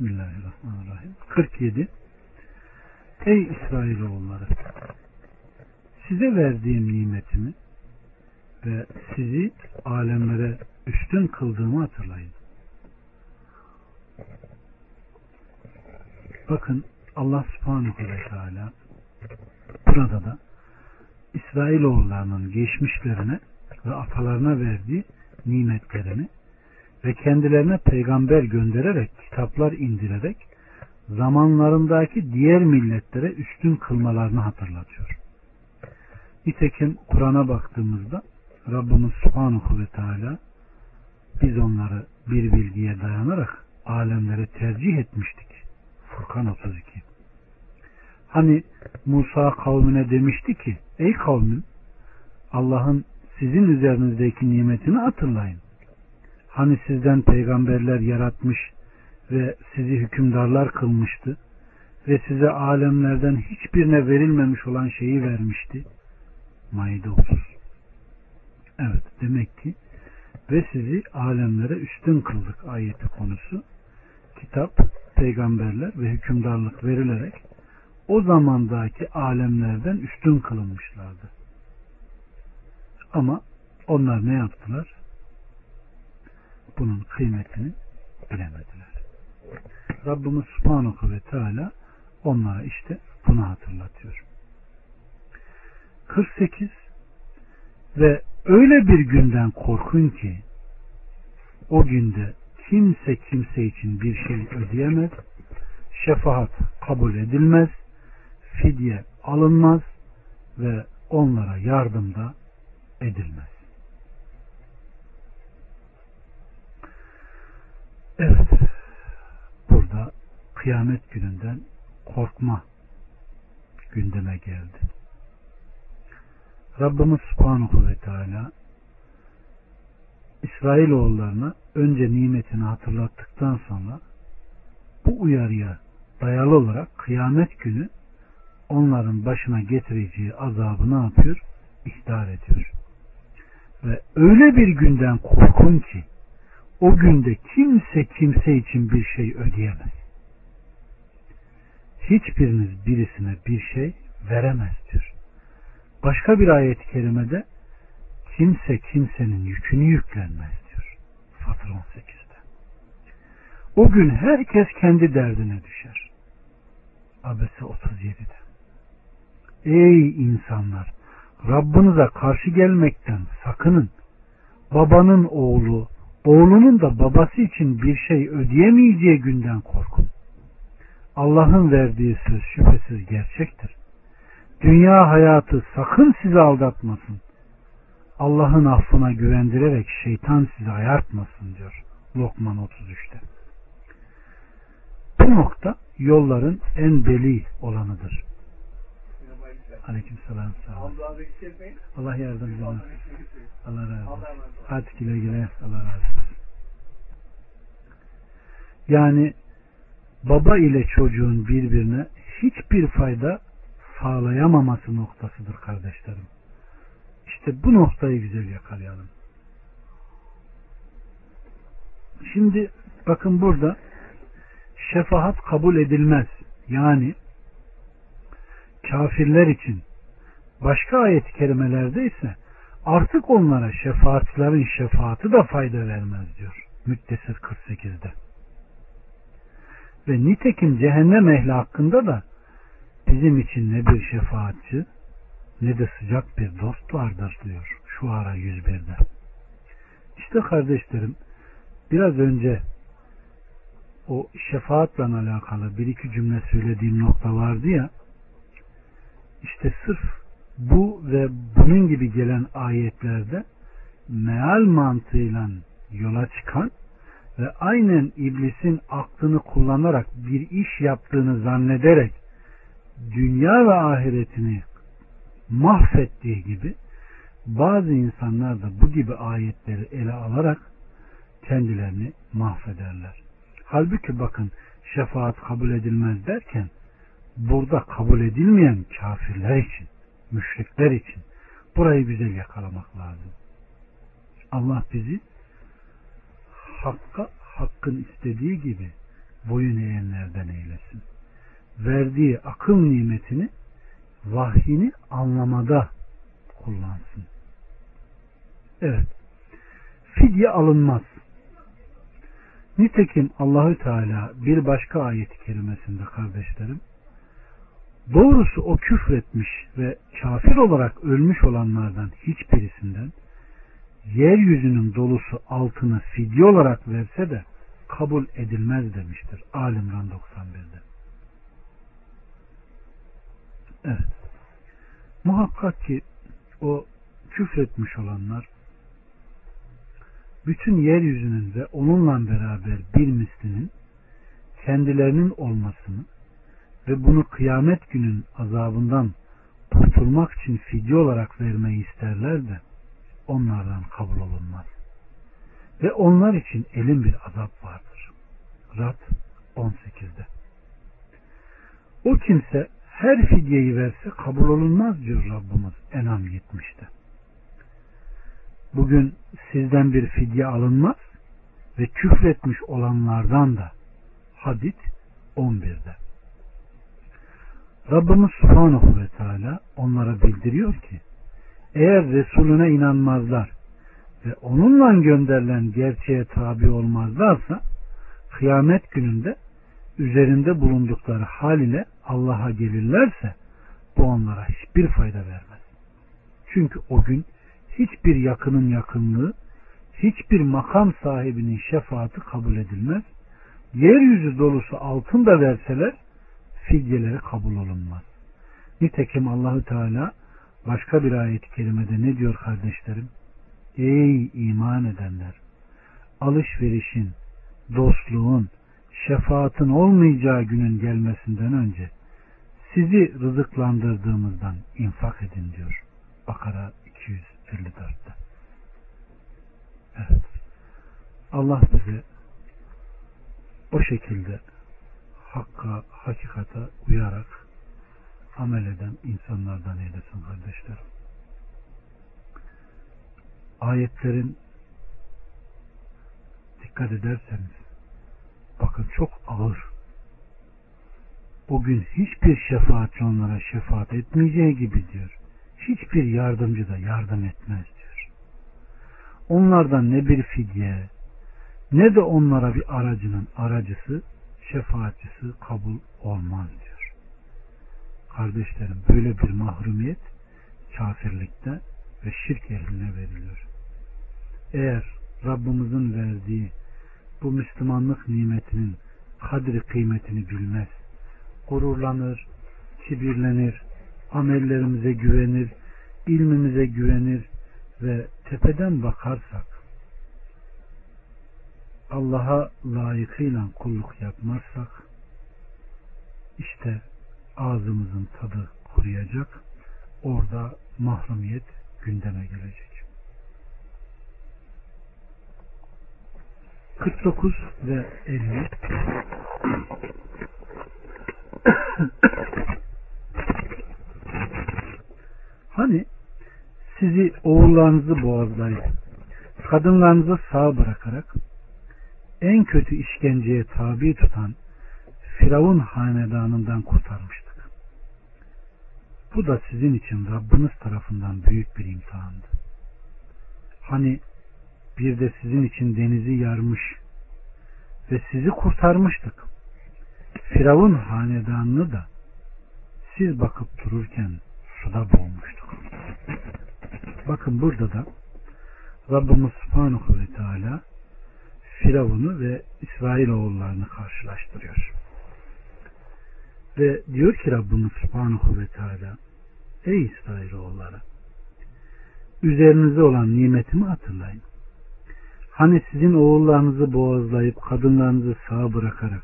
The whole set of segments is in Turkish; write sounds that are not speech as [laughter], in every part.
Bismillahirrahmanirrahim. 47 Ey İsrailoğulları size verdiğim nimetimi ve sizi alemlere üstün kıldığımı hatırlayın. Bakın Allah subhanahu ve teala burada da İsrailoğullarının geçmişlerine ve atalarına verdiği nimetlerini ve kendilerine peygamber göndererek, kitaplar indirerek zamanlarındaki diğer milletlere üstün kılmalarını hatırlatıyor. Nitekim Kur'an'a baktığımızda Rabbimiz Subhanahu ve Teala biz onları bir bilgiye dayanarak alemlere tercih etmiştik. Furkan 32 Hani Musa kavmine demişti ki ey kavmim Allah'ın sizin üzerinizdeki nimetini hatırlayın. Hani sizden peygamberler yaratmış ve sizi hükümdarlar kılmıştı ve size alemlerden hiçbirine verilmemiş olan şeyi vermişti. Maide 30 Evet demek ki ve sizi alemlere üstün kıldık ayeti konusu. Kitap, peygamberler ve hükümdarlık verilerek o zamandaki alemlerden üstün kılınmışlardı. Ama onlar ne yaptılar? Bunun kıymetini bilemediler. Rabbimiz Subhanahu ve Teala onlara işte bunu hatırlatıyor. 48 ve öyle bir günden korkun ki o günde kimse kimse için bir şey ödeyemez, şefaat kabul edilmez, fidye alınmaz ve onlara yardım da edilmez. Evet, burada kıyamet gününden korkma gündeme geldi. Rabbimiz Subhanahu ve Teala İsrailoğullarına önce nimetini hatırlattıktan sonra bu uyarıya dayalı olarak kıyamet günü onların başına getireceği azabı ne yapıyor? İhtar ediyor. Ve öyle bir günden korkun ki o günde kimse kimse için bir şey ödeyemez. Hiçbiriniz birisine bir şey veremez diyor. Başka bir ayet-i kerimede kimse kimsenin yükünü yüklenmez diyor. Fatır 18'de. O gün herkes kendi derdine düşer. Abese 37'de. Ey insanlar! Rabbinize karşı gelmekten sakının. Babanın oğlu, oğlunun da babası için bir şey ödeyemeyeceği günden korkun. Allah'ın verdiği söz şüphesiz gerçektir. Dünya hayatı sakın sizi aldatmasın. Allah'ın affına güvendirerek şeytan sizi ayartmasın diyor Lokman 33'te. Bu nokta yolların en deli olanıdır. Aleyküm selam. Allah yardımcı olsun. Allah razı olsun. Hadi güle güle. Allah razı olsun. Yani baba ile çocuğun birbirine hiçbir fayda sağlayamaması noktasıdır kardeşlerim. İşte bu noktayı güzel yakalayalım. Şimdi bakın burada şefaat kabul edilmez. Yani kafirler için başka ayet-i kerimelerde ise artık onlara şefaatçilerin şefaati da fayda vermez diyor. Müddessir 48'de. Ve nitekim cehennem ehli hakkında da bizim için ne bir şefaatçi ne de sıcak bir dost vardır diyor şu ara 101'de. İşte kardeşlerim biraz önce o şefaatle alakalı bir iki cümle söylediğim nokta vardı ya işte sırf bu ve bunun gibi gelen ayetlerde meal mantığıyla yola çıkan ve aynen iblisin aklını kullanarak bir iş yaptığını zannederek dünya ve ahiretini mahvettiği gibi bazı insanlar da bu gibi ayetleri ele alarak kendilerini mahvederler. Halbuki bakın şefaat kabul edilmez derken burada kabul edilmeyen kafirler için, müşrikler için burayı güzel yakalamak lazım. Allah bizi hakka hakkın istediği gibi boyun eğenlerden eylesin. Verdiği akıl nimetini vahyini anlamada kullansın. Evet. Fidye alınmaz. Nitekim Allahü Teala bir başka ayet-i kerimesinde kardeşlerim doğrusu o küfretmiş ve kafir olarak ölmüş olanlardan hiçbirisinden yeryüzünün dolusu altını fidye olarak verse de kabul edilmez demiştir. Alimran 91'de. Evet. Muhakkak ki o küfretmiş olanlar bütün yeryüzünün ve onunla beraber bir mislinin kendilerinin olmasını ve bunu kıyamet günün azabından kurtulmak için fidye olarak vermeyi isterler de onlardan kabul olunmaz. Ve onlar için elin bir azap vardır. Rad 18'de. O kimse her fidyeyi verse kabul olunmaz diyor Rabbimiz Enam 70'te. Bugün sizden bir fidye alınmaz ve küfretmiş olanlardan da Hadid 11'de. Rabbimiz Subhanahu ve Teala onlara bildiriyor ki eğer Resulüne inanmazlar ve onunla gönderilen gerçeğe tabi olmazlarsa kıyamet gününde üzerinde bulundukları hal ile Allah'a gelirlerse bu onlara hiçbir fayda vermez. Çünkü o gün hiçbir yakının yakınlığı, hiçbir makam sahibinin şefaati kabul edilmez. Yeryüzü dolusu altın da verseler fidyeleri kabul olunmaz. Nitekim Allahü Teala başka bir ayet-i kerimede ne diyor kardeşlerim? Ey iman edenler! Alışverişin, dostluğun, şefaatin olmayacağı günün gelmesinden önce sizi rızıklandırdığımızdan infak edin diyor. Bakara 254'te. Evet. Allah bize o şekilde hakka, hakikata uyarak amel eden insanlardan eylesin kardeşlerim. Ayetlerin dikkat ederseniz bakın çok ağır. O gün hiçbir şefaatçi onlara şefaat etmeyeceği gibi diyor. Hiçbir yardımcı da yardım etmez diyor. Onlardan ne bir fidye ne de onlara bir aracının aracısı şefaatçisi kabul olmaz diyor. Kardeşlerim böyle bir mahrumiyet kafirlikte ve şirk ehline veriliyor. Eğer Rabbimizin verdiği bu Müslümanlık nimetinin kadri kıymetini bilmez, gururlanır, kibirlenir, amellerimize güvenir, ilmimize güvenir ve tepeden bakarsak Allah'a layıkıyla kulluk yapmazsak işte ağzımızın tadı kuruyacak. Orada mahrumiyet gündeme gelecek. 49 ve 50 Hani sizi oğullarınızı boğazlayıp kadınlarınızı sağ bırakarak en kötü işkenceye tabi tutan Firavun hanedanından kurtarmıştık. Bu da sizin için Rabbiniz tarafından büyük bir imtihandı. Hani bir de sizin için denizi yarmış ve sizi kurtarmıştık. Firavun hanedanını da siz bakıp dururken suda boğmuştuk. Bakın burada da Rabbimiz Subhanahu ve Teala Firavun'u ve İsrailoğullarını karşılaştırıyor. Ve diyor ki Rabbimiz Subhanahu ve Teala Ey İsrailoğulları üzerinize olan nimetimi hatırlayın. Hani sizin oğullarınızı boğazlayıp kadınlarınızı sağ bırakarak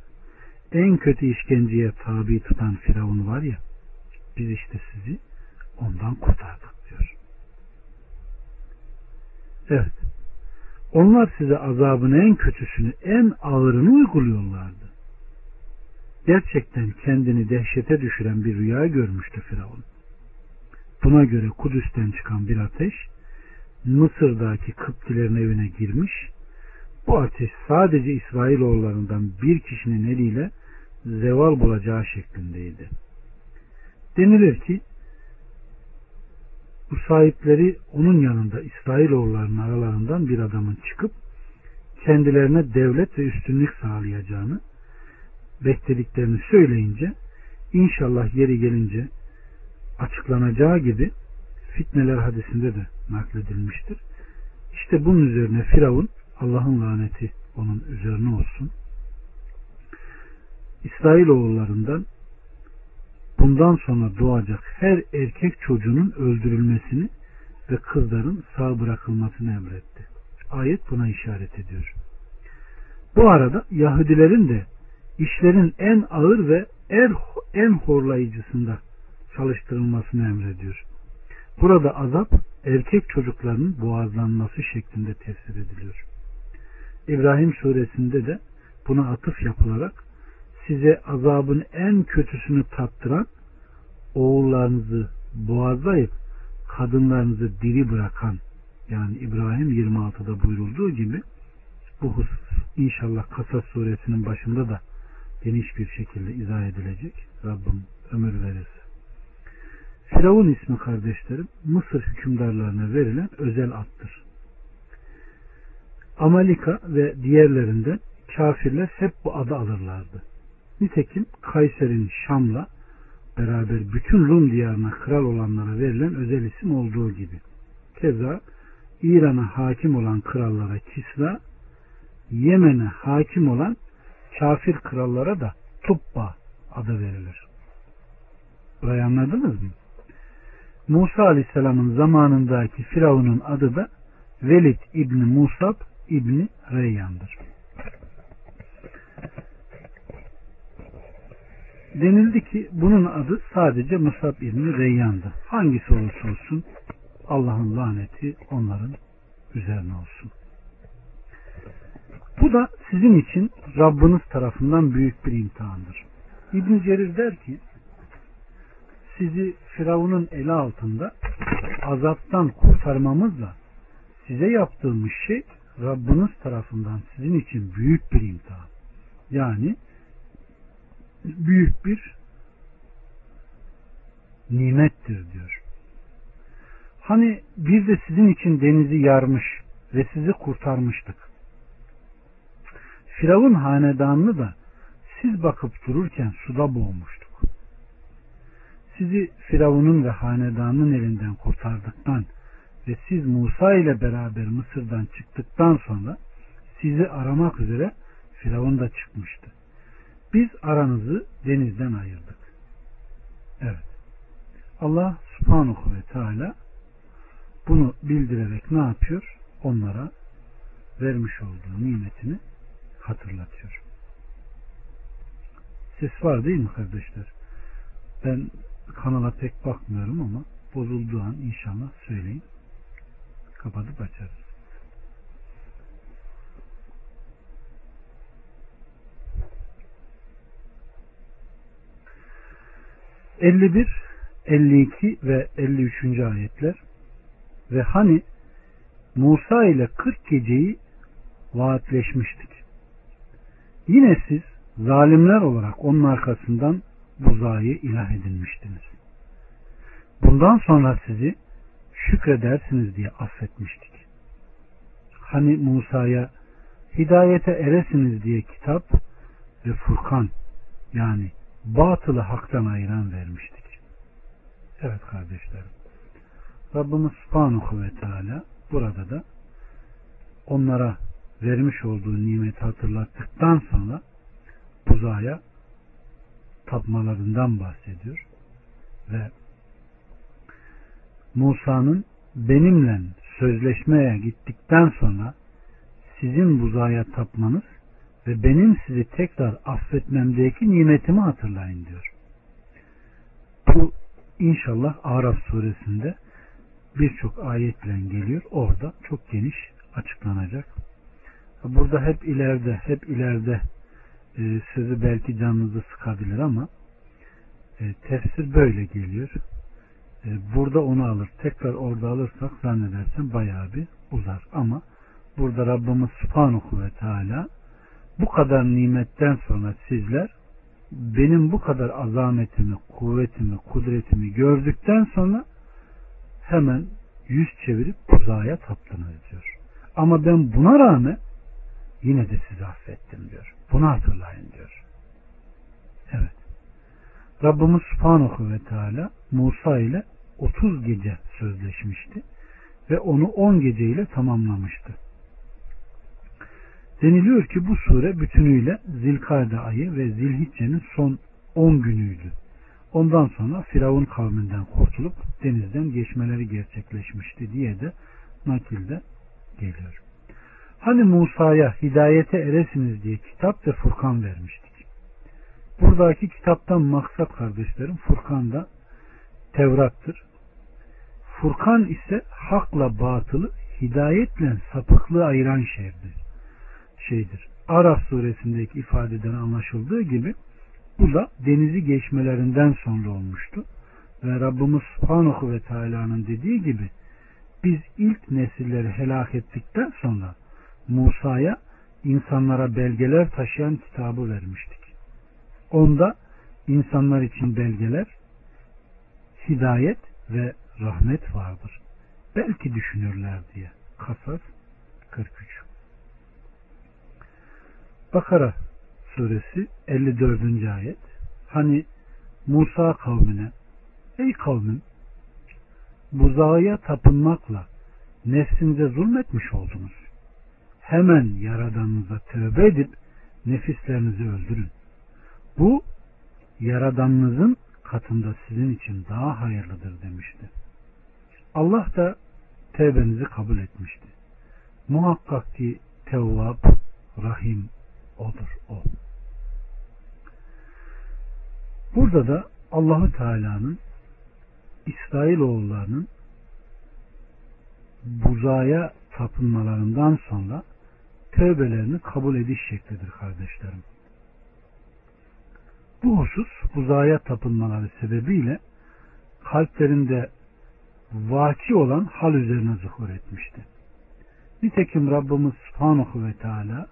en kötü işkenceye tabi tutan Firavun var ya biz işte sizi ondan kurtardık diyor. Evet. Onlar size azabın en kötüsünü, en ağırını uyguluyorlardı. Gerçekten kendini dehşete düşüren bir rüya görmüştü Firavun. Buna göre Kudüs'ten çıkan bir ateş Mısır'daki Kıptilerin evine girmiş, bu ateş sadece İsrailoğullarından bir kişinin eliyle zeval bulacağı şeklindeydi. Denilir ki bu sahipleri onun yanında İsrailoğullarının aralarından bir adamın çıkıp kendilerine devlet ve üstünlük sağlayacağını beklediklerini söyleyince inşallah yeri gelince açıklanacağı gibi fitneler hadisinde de nakledilmiştir. İşte bunun üzerine Firavun Allah'ın laneti onun üzerine olsun. İsrail oğullarından bundan sonra doğacak her erkek çocuğunun öldürülmesini ve kızların sağ bırakılmasını emretti. Ayet buna işaret ediyor. Bu arada Yahudilerin de işlerin en ağır ve er, en horlayıcısında çalıştırılmasını emrediyor. Burada azap erkek çocuklarının boğazlanması şeklinde tefsir ediliyor. İbrahim suresinde de buna atıf yapılarak size azabın en kötüsünü tattıran oğullarınızı boğazlayıp kadınlarınızı diri bırakan yani İbrahim 26'da buyurulduğu gibi bu husus inşallah Kasas suresinin başında da geniş bir şekilde izah edilecek. Rabbim ömür verirse. Firavun ismi kardeşlerim Mısır hükümdarlarına verilen özel attır. Amalika ve diğerlerinden kafirler hep bu adı alırlardı. Nitekim Kayser'in Şam'la beraber bütün Rum diyarına kral olanlara verilen özel isim olduğu gibi. Keza İran'a hakim olan krallara Kisra, Yemen'e hakim olan kafir krallara da Tubba adı verilir. Burayı anladınız mı? Musa Aleyhisselam'ın zamanındaki Firavun'un adı da Velid İbni Musab İbni Reyyan'dır. Denildi ki bunun adı sadece Musab İbni Reyyan'dı. Hangisi olursa olsun Allah'ın laneti onların üzerine olsun. Bu da sizin için Rabbiniz tarafından büyük bir imtihandır. İbn Cerir der ki sizi Firavun'un eli altında azaptan kurtarmamızla size yaptığımız şey Rabbiniz tarafından sizin için büyük bir imtihan. Yani büyük bir nimettir diyor. Hani bir de sizin için denizi yarmış ve sizi kurtarmıştık. Firavun hanedanını da siz bakıp dururken suda boğmuştuk. Sizi Firavun'un ve hanedanının elinden kurtardıktan ve siz Musa ile beraber Mısır'dan çıktıktan sonra sizi aramak üzere Firavun da çıkmıştı. Biz aranızı denizden ayırdık. Evet. Allah subhanahu ve teala bunu bildirerek ne yapıyor? Onlara vermiş olduğu nimetini hatırlatıyor. Ses var değil mi kardeşler? Ben kanala pek bakmıyorum ama bozulduğu an inşallah söyleyin. Kapatıp açarız. 51, 52 ve 53. ayetler ve hani Musa ile 40 geceyi vaatleşmiştik. Yine siz zalimler olarak onun arkasından buzayı ilah edinmiştiniz. Bundan sonra sizi şükredersiniz diye affetmiştik. Hani Musa'ya hidayete eresiniz diye kitap ve Furkan yani batılı haktan ayıran vermiştik. Evet kardeşlerim. Rabbimiz Subhanahu ve Teala burada da onlara vermiş olduğu nimeti hatırlattıktan sonra buzaya tapmalarından bahsediyor. Ve Musa'nın benimle sözleşmeye gittikten sonra sizin buzaya tapmanız ve benim sizi tekrar affetmemdeki nimetimi hatırlayın diyor. Bu inşallah Araf suresinde birçok ayetle geliyor. Orada çok geniş açıklanacak. Burada hep ileride, hep ileride e, sözü belki canınızı sıkabilir ama e, tefsir böyle geliyor. E, burada onu alır. Tekrar orada alırsak zannedersem bayağı bir uzar. Ama burada Rabbimiz Subhanahu ve Teala bu kadar nimetten sonra sizler benim bu kadar azametimi, kuvvetimi, kudretimi gördükten sonra hemen yüz çevirip buzağa taptınız diyor. Ama ben buna rağmen yine de sizi affettim diyor. Bunu hatırlayın diyor. Evet. Rabbimiz Subhanahu ve Teala Musa ile 30 gece sözleşmişti ve onu 10 gece ile tamamlamıştı. Deniliyor ki bu sure bütünüyle Zilkade ayı ve Zilhicce'nin son 10 günüydü. Ondan sonra Firavun kavminden kurtulup denizden geçmeleri gerçekleşmişti diye de nakilde geliyor. Hani Musa'ya hidayete eresiniz diye kitap ve Furkan vermiştik. Buradaki kitaptan maksat kardeşlerim Furkan'da Tevrat'tır. Furkan ise hakla batılı, hidayetle sapıklığı ayıran şeydir. Şeydir. Araf suresindeki ifadeden anlaşıldığı gibi bu da denizi geçmelerinden sonra olmuştu. Ve Rabbimiz Subhanahu ve Teala'nın dediği gibi biz ilk nesilleri helak ettikten sonra Musa'ya insanlara belgeler taşıyan kitabı vermiştik. Onda insanlar için belgeler, hidayet ve rahmet vardır. Belki düşünürler diye. Kasas 43 Bakara suresi 54. ayet Hani Musa kavmine Ey kavmim buzağa tapınmakla nefsinize zulmetmiş oldunuz. Hemen yaradanınıza tövbe edip nefislerinizi öldürün. Bu yaradanınızın katında sizin için daha hayırlıdır demişti. Allah da tevbenizi kabul etmişti. Muhakkak ki Tevvab, Rahim odur o. Burada da Allahu Teala'nın İsrailoğullarının buzaya tapınmalarından sonra tövbelerini kabul ediş şeklidir kardeşlerim. Bu husus buzaya tapınmaları sebebiyle kalplerinde vaki olan hal üzerine zuhur etmişti. Nitekim Rabbimiz Subhanahu ve Teala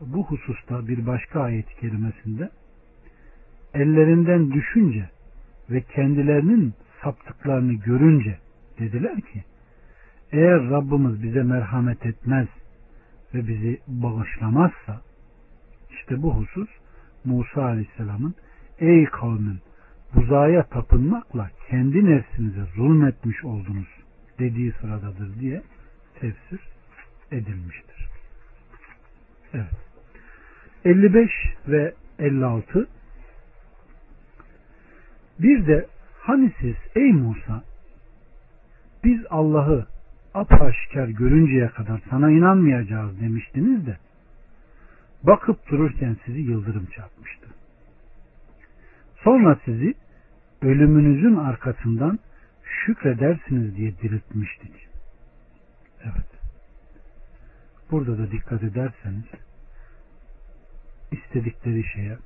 bu hususta bir başka ayet-i kerimesinde ellerinden düşünce ve kendilerinin saptıklarını görünce dediler ki eğer Rabbimiz bize merhamet etmez ve bizi bağışlamazsa işte bu husus Musa Aleyhisselam'ın ey kavmin buzaya tapınmakla kendi nefsinize zulmetmiş oldunuz dediği sıradadır diye tefsir edilmiştir. Evet. 55 ve 56 Bir de hani siz ey Musa biz Allah'ı apaşikar görünceye kadar sana inanmayacağız demiştiniz de bakıp dururken sizi yıldırım çarpmıştı. Sonra sizi ölümünüzün arkasından şükredersiniz diye diriltmiştik. Evet. Burada da dikkat ederseniz istedikleri şeye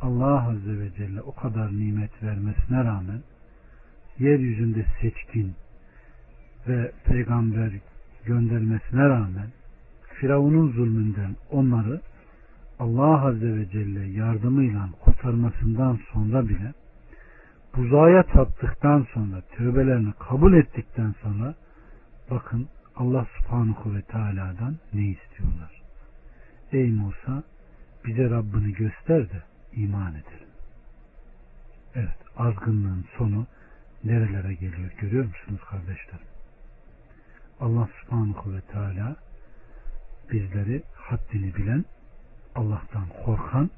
Allah Azze ve Celle o kadar nimet vermesine rağmen yeryüzünde seçkin ve peygamber göndermesine rağmen Firavun'un zulmünden onları Allah Azze ve Celle yardımıyla kurtarmasından sonra bile buzağa taptıktan sonra tövbelerini kabul ettikten sonra bakın Allah subhanahu ve teala'dan ne istiyorlar? Ey Musa bize Rabbini göster de iman edelim. Evet azgınlığın sonu nerelere geliyor görüyor musunuz kardeşlerim? Allah subhanahu ve teala bizleri haddini bilen Allah'tan korkan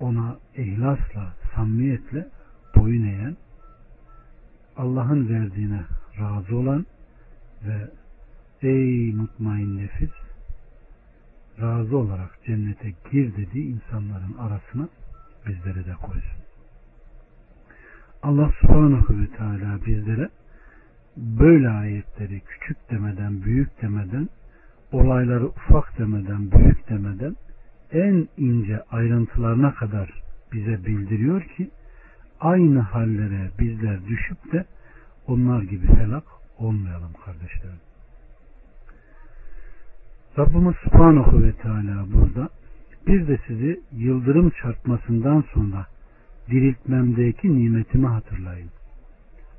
ona ihlasla, samimiyetle boyun eğen Allah'ın verdiğine razı olan ve ey mutmain nefis razı olarak cennete gir dediği insanların arasına bizleri de koysun. Allah subhanahu ve teala bizlere böyle ayetleri küçük demeden, büyük demeden, olayları ufak demeden, büyük demeden en ince ayrıntılarına kadar bize bildiriyor ki aynı hallere bizler düşüp de onlar gibi helak olmayalım kardeşlerim. Rabbimiz Subhanahu ve Teala burada bir de sizi yıldırım çarpmasından sonra diriltmemdeki nimetimi hatırlayın.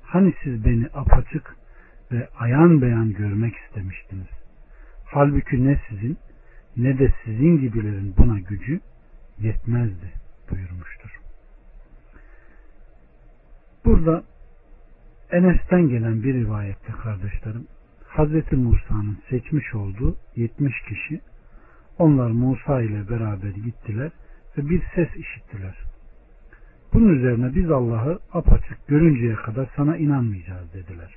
Hani siz beni apaçık ve ayan beyan görmek istemiştiniz. Halbuki ne sizin ne de sizin gibilerin buna gücü yetmezdi buyurmuştur. Burada Enes'ten gelen bir rivayette kardeşlerim Hz. Musa'nın seçmiş olduğu 70 kişi onlar Musa ile beraber gittiler ve bir ses işittiler. Bunun üzerine biz Allah'ı apaçık görünceye kadar sana inanmayacağız dediler.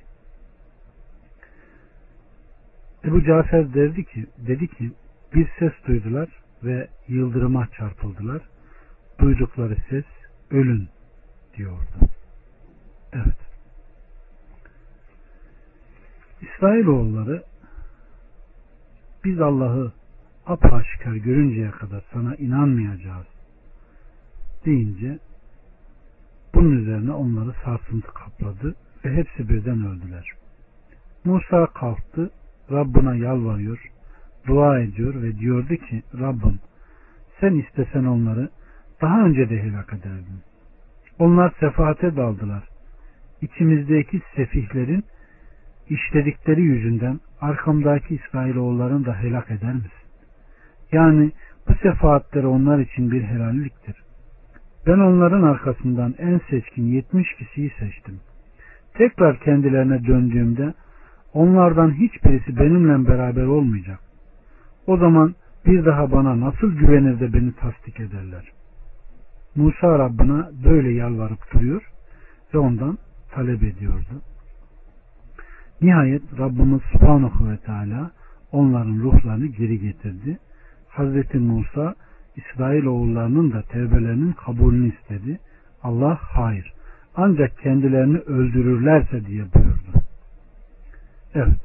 Ebu Cafer derdi ki, dedi ki bir ses duydular ve yıldırıma çarpıldılar. Duydukları ses ölün diyordu. Evet. İsrailoğulları biz Allah'ı apaşikar görünceye kadar sana inanmayacağız deyince bunun üzerine onları sarsıntı kapladı ve hepsi birden öldüler. Musa kalktı, Rabbına yalvarıyor, dua ediyor ve diyordu ki Rabbim sen istesen onları daha önce de helak ederdin. Onlar sefahate daldılar. İçimizdeki sefihlerin işledikleri yüzünden arkamdaki İsrailoğullarını da helak eder misin? Yani bu sefahatleri onlar için bir helalliktir. Ben onların arkasından en seçkin 70 kişiyi seçtim. Tekrar kendilerine döndüğümde onlardan hiçbirisi benimle beraber olmayacak. O zaman bir daha bana nasıl güvenir de beni tasdik ederler? Musa Rabbına böyle yalvarıp duruyor ve ondan talep ediyordu. Nihayet Rabbimiz Subhanahu ve Teala onların ruhlarını geri getirdi. Hazreti Musa İsrail oğullarının da tevbelerinin kabulünü istedi. Allah hayır. Ancak kendilerini öldürürlerse diye buyurdu. Evet.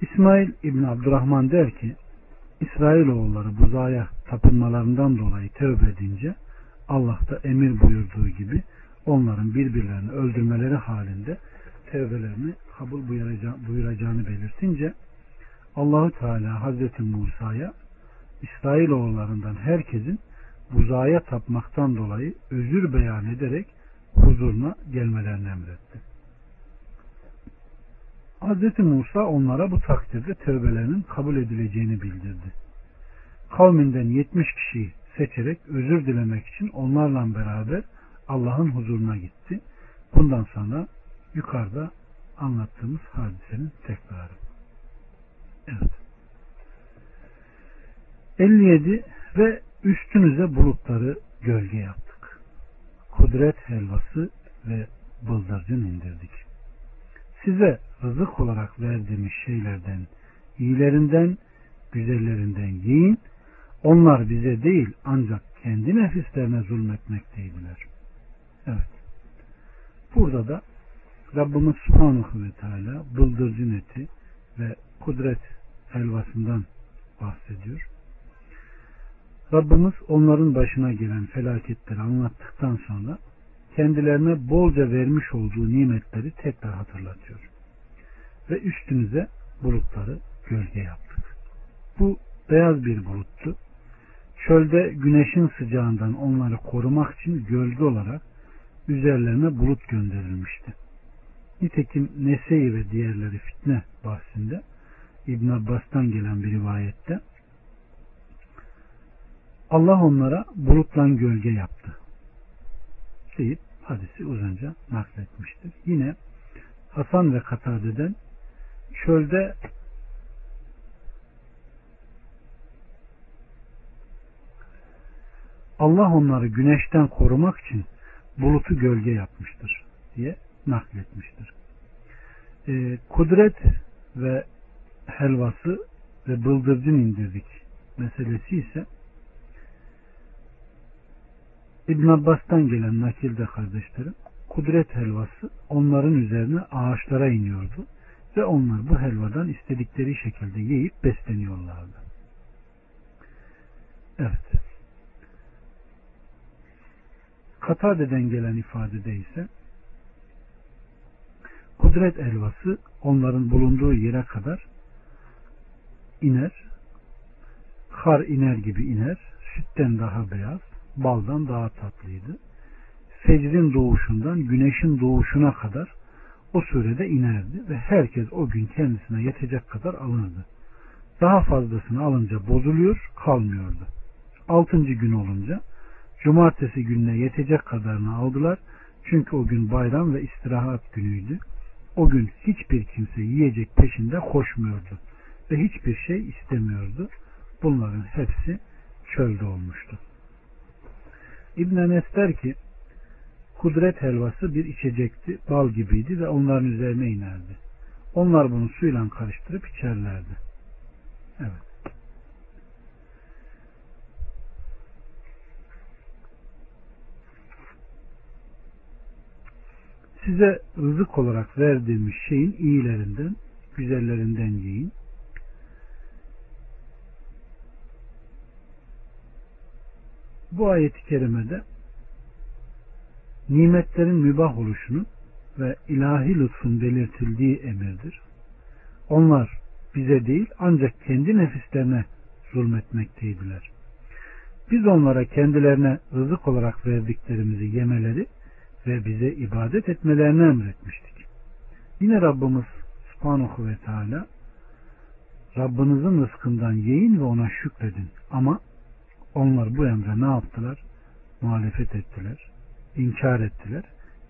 İsmail İbn Abdurrahman der ki İsrailoğulları buzaya tapınmalarından dolayı tövbe edince Allah da emir buyurduğu gibi onların birbirlerini öldürmeleri halinde tevbelerini kabul buyuracağını belirtince Allahu Teala Hazreti Musa'ya İsrailoğullarından herkesin buzaya tapmaktan dolayı özür beyan ederek huzuruna gelmelerini emretti. Hz. Musa onlara bu takdirde tövbelerinin kabul edileceğini bildirdi. Kavminden 70 kişiyi seçerek özür dilemek için onlarla beraber Allah'ın huzuruna gitti. Bundan sonra yukarıda anlattığımız hadisenin tekrarı. Evet. 57 ve üstünüze bulutları gölge yaptık. Kudret helvası ve bıldırcın indirdik. Size rızık olarak verdiğimiz şeylerden, iyilerinden, güzellerinden yiyin. Onlar bize değil ancak kendi nefislerine zulmetmekteydiler. Evet. Burada da Rabbimiz Subhanahu ve Teala bıldırcın eti ve kudret helvasından bahsediyor. Rabbimiz onların başına gelen felaketleri anlattıktan sonra kendilerine bolca vermiş olduğu nimetleri tekrar hatırlatıyor. Ve üstünüze bulutları gölge yaptık. Bu beyaz bir buluttu. Çölde güneşin sıcağından onları korumak için gölge olarak üzerlerine bulut gönderilmişti. Nitekim Nese'yi ve diğerleri fitne bahsinde. İbn Abbas'tan gelen bir rivayette. Allah onlara bulutlan gölge yaptı. Deyip hadisi uzunca nakletmiştir. Yine Hasan ve Katade'den çölde Allah onları güneşten korumak için bulutu gölge yapmıştır diye nakletmiştir. Ee, kudret ve helvası ve bıldırcın indirdik meselesi ise İbn Abbas'tan gelen nakilde kardeşlerim kudret helvası onların üzerine ağaçlara iniyordu ve onlar bu helvadan istedikleri şekilde yiyip besleniyorlardı. Evet. Katade'den gelen ifadede ise kudret helvası onların bulunduğu yere kadar iner. Kar iner gibi iner. Sütten daha beyaz, baldan daha tatlıydı. Fecrin doğuşundan güneşin doğuşuna kadar o sürede inerdi ve herkes o gün kendisine yetecek kadar alınırdı. Daha fazlasını alınca bozuluyor, kalmıyordu. Altıncı gün olunca cumartesi gününe yetecek kadarını aldılar. Çünkü o gün bayram ve istirahat günüydü. O gün hiçbir kimse yiyecek peşinde koşmuyordu ve hiçbir şey istemiyordu. Bunların hepsi çölde olmuştu. İbn Enes der ki kudret helvası bir içecekti, bal gibiydi ve onların üzerine inerdi. Onlar bunu suyla karıştırıp içerlerdi. Evet. Size rızık olarak verdiğimiz şeyin iyilerinden, güzellerinden yiyin. Bu ayeti kerimede nimetlerin mübah oluşunu ve ilahi lütfun belirtildiği emirdir. Onlar bize değil ancak kendi nefislerine zulmetmekteydiler. Biz onlara kendilerine rızık olarak verdiklerimizi yemeleri ve bize ibadet etmelerini emretmiştik. Yine Rabbimiz Subhanahu ve Teala Rabbinizin rızkından yiyin ve ona şükredin. Ama onlar bu emre ne yaptılar? Muhalefet ettiler, inkar ettiler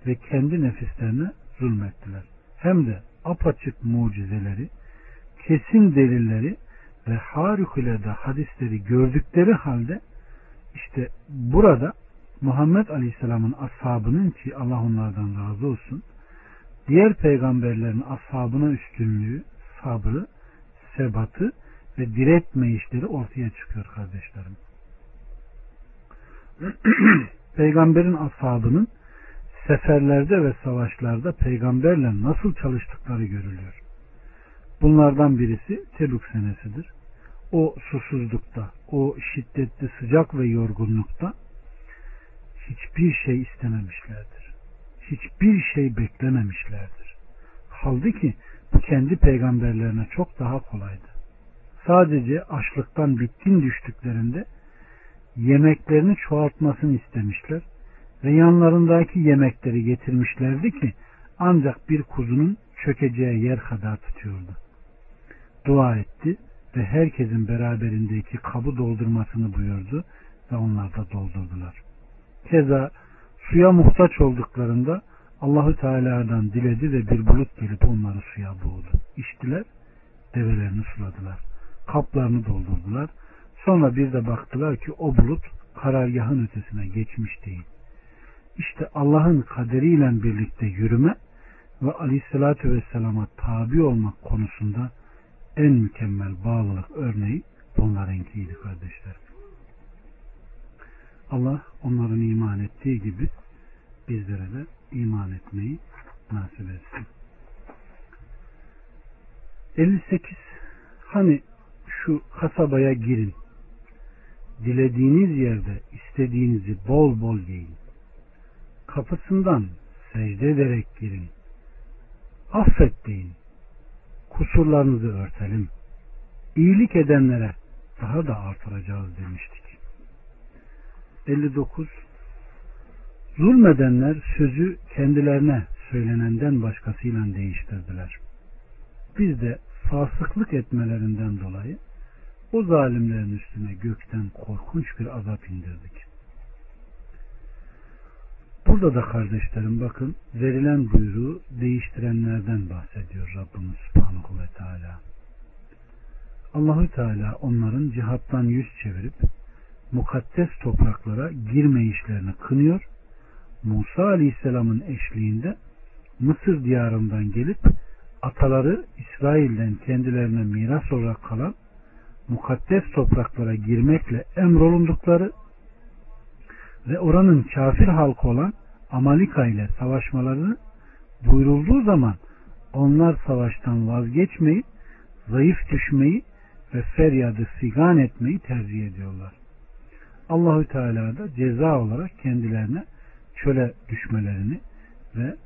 ve kendi nefislerine zulmettiler. Hem de apaçık mucizeleri, kesin delilleri ve harikulade hadisleri gördükleri halde işte burada Muhammed Aleyhisselam'ın ashabının ki Allah onlardan razı olsun diğer peygamberlerin ashabına üstünlüğü, sabrı, sebatı ve diretme işleri ortaya çıkıyor kardeşlerim. [clears throat] Peygamberin ashabının seferlerde ve savaşlarda peygamberle nasıl çalıştıkları görülüyor. Bunlardan birisi Tebük senesidir. O susuzlukta, o şiddetli sıcak ve yorgunlukta hiçbir şey istememişlerdir. Hiçbir şey beklememişlerdir. Halbuki bu kendi peygamberlerine çok daha kolaydı. Sadece açlıktan bitkin düştüklerinde yemeklerini çoğaltmasını istemişler ve yanlarındaki yemekleri getirmişlerdi ki ancak bir kuzunun çökeceği yer kadar tutuyordu. Dua etti ve herkesin beraberindeki kabı doldurmasını buyurdu ve onlar da doldurdular. Keza suya muhtaç olduklarında Allahü Teala'dan diledi ve bir bulut gelip onları suya boğdu. İçtiler, develerini suladılar. Kaplarını doldurdular. Sonra bir de baktılar ki o bulut karargahın ötesine geçmiş değil. İşte Allah'ın kaderiyle birlikte yürüme ve aleyhissalatü vesselama tabi olmak konusunda en mükemmel bağlılık örneği bunlarınkiydi kardeşler. Allah onların iman ettiği gibi bizlere de iman etmeyi nasip etsin. 58 Hani şu kasabaya girin. Dilediğiniz yerde istediğinizi bol bol yiyin. Kapısından secde ederek girin. Affet deyin. Kusurlarınızı örtelim. İyilik edenlere daha da artıracağız demiştik. 59 Zulmedenler sözü kendilerine söylenenden başkasıyla değiştirdiler. Biz de fasıklık etmelerinden dolayı o zalimlerin üstüne gökten korkunç bir azap indirdik. Burada da kardeşlerim bakın verilen buyruğu değiştirenlerden bahsediyor Rabbimiz Subhanahu ve Teala. Allahü Teala onların cihattan yüz çevirip mukaddes topraklara girme işlerini kınıyor. Musa Aleyhisselam'ın eşliğinde Mısır diyarından gelip ataları İsrail'den kendilerine miras olarak kalan mukaddes topraklara girmekle emrolundukları ve oranın kafir halkı olan Amalika ile savaşmalarını buyurulduğu zaman onlar savaştan vazgeçmeyi, zayıf düşmeyi ve feryadı sigan etmeyi tercih ediyorlar. Allahü Teala da ceza olarak kendilerine çöle düşmelerini ve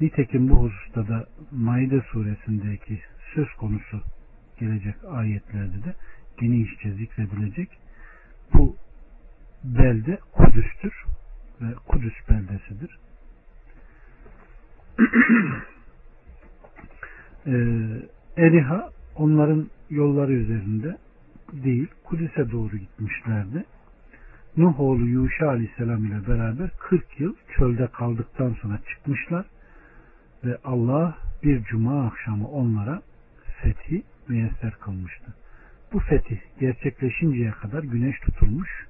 nitekim bu hususta da Maide suresindeki söz konusu gelecek ayetlerde de genişçe zikredilecek. Bu belde Kudüs'tür ve Kudüs beldesidir. [clears throat] ee, Eriha onların yolları üzerinde değil Kudüs'e doğru gitmişlerdi. Nuh oğlu Yuşa aleyhisselam ile beraber 40 yıl çölde kaldıktan sonra çıkmışlar ve Allah bir cuma akşamı onlara fethi müyesser kılmıştı. Bu fetih gerçekleşinceye kadar güneş tutulmuş,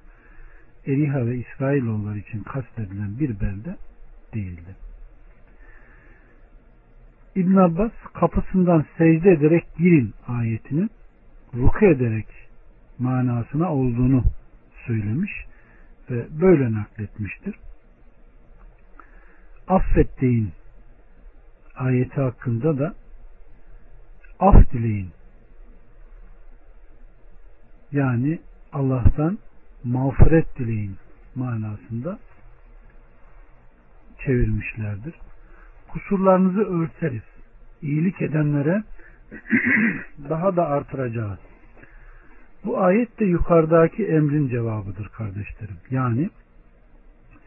Eriha ve İsrailoğulları için kastedilen bir belde değildi. İbn Abbas kapısından secde ederek girin ayetinin ruku ederek manasına olduğunu söylemiş böyle nakletmiştir. Affet deyin ayeti hakkında da af dileyin. Yani Allah'tan mağfiret dileyin manasında çevirmişlerdir. Kusurlarınızı örteriz. İyilik edenlere [clears throat] daha da artıracağız. Bu ayet de yukarıdaki emrin cevabıdır kardeşlerim. Yani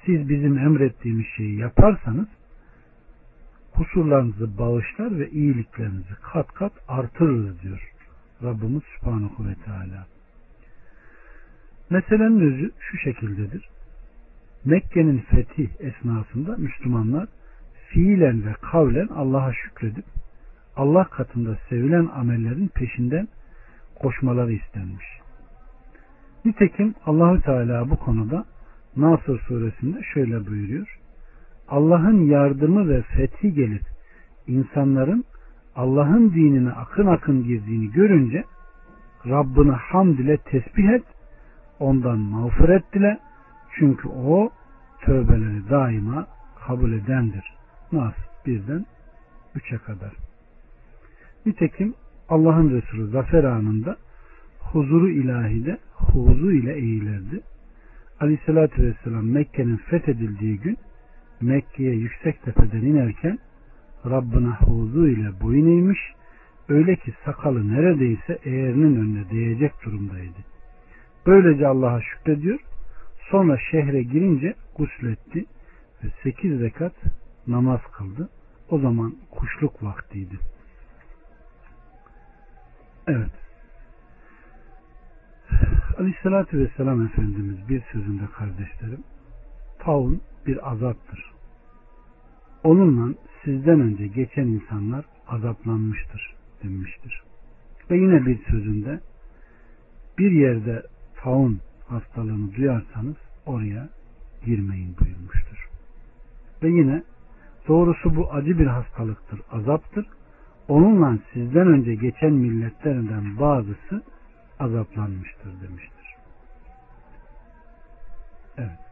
siz bizim emrettiğimiz şeyi yaparsanız kusurlarınızı bağışlar ve iyiliklerinizi kat kat artırırız diyor Rabbimiz Subhanahu ve Teala. Meselenin özü şu şekildedir. Mekke'nin fethi esnasında Müslümanlar fiilen ve kavlen Allah'a şükredip Allah katında sevilen amellerin peşinden koşmaları istenmiş. Nitekim Allahü Teala bu konuda Nasır suresinde şöyle buyuruyor. Allah'ın yardımı ve fethi gelip insanların Allah'ın dinine akın akın girdiğini görünce Rabbini hamd ile tesbih et, ondan mağfiret dile, çünkü o tövbeleri daima kabul edendir. Nas birden üçe kadar. Nitekim Allah'ın Resulü zafer anında huzuru ilahide huzu ile eğilirdi. Aleyhissalatü vesselam Mekke'nin fethedildiği gün Mekke'ye yüksek tepeden inerken Rabbine huzu ile boyun eğmiş öyle ki sakalı neredeyse eğerinin önüne değecek durumdaydı. Böylece Allah'a şükrediyor. Sonra şehre girince gusletti ve sekiz rekat namaz kıldı. O zaman kuşluk vaktiydi. Evet. Aleyhissalatü Vesselam Efendimiz bir sözünde kardeşlerim taun bir azaptır. Onunla sizden önce geçen insanlar azaplanmıştır demiştir. Ve yine bir sözünde bir yerde taun hastalığını duyarsanız oraya girmeyin buyurmuştur. Ve yine doğrusu bu acı bir hastalıktır, azaptır. Onunla sizden önce geçen milletlerden bazısı azaplanmıştır demiştir. Evet.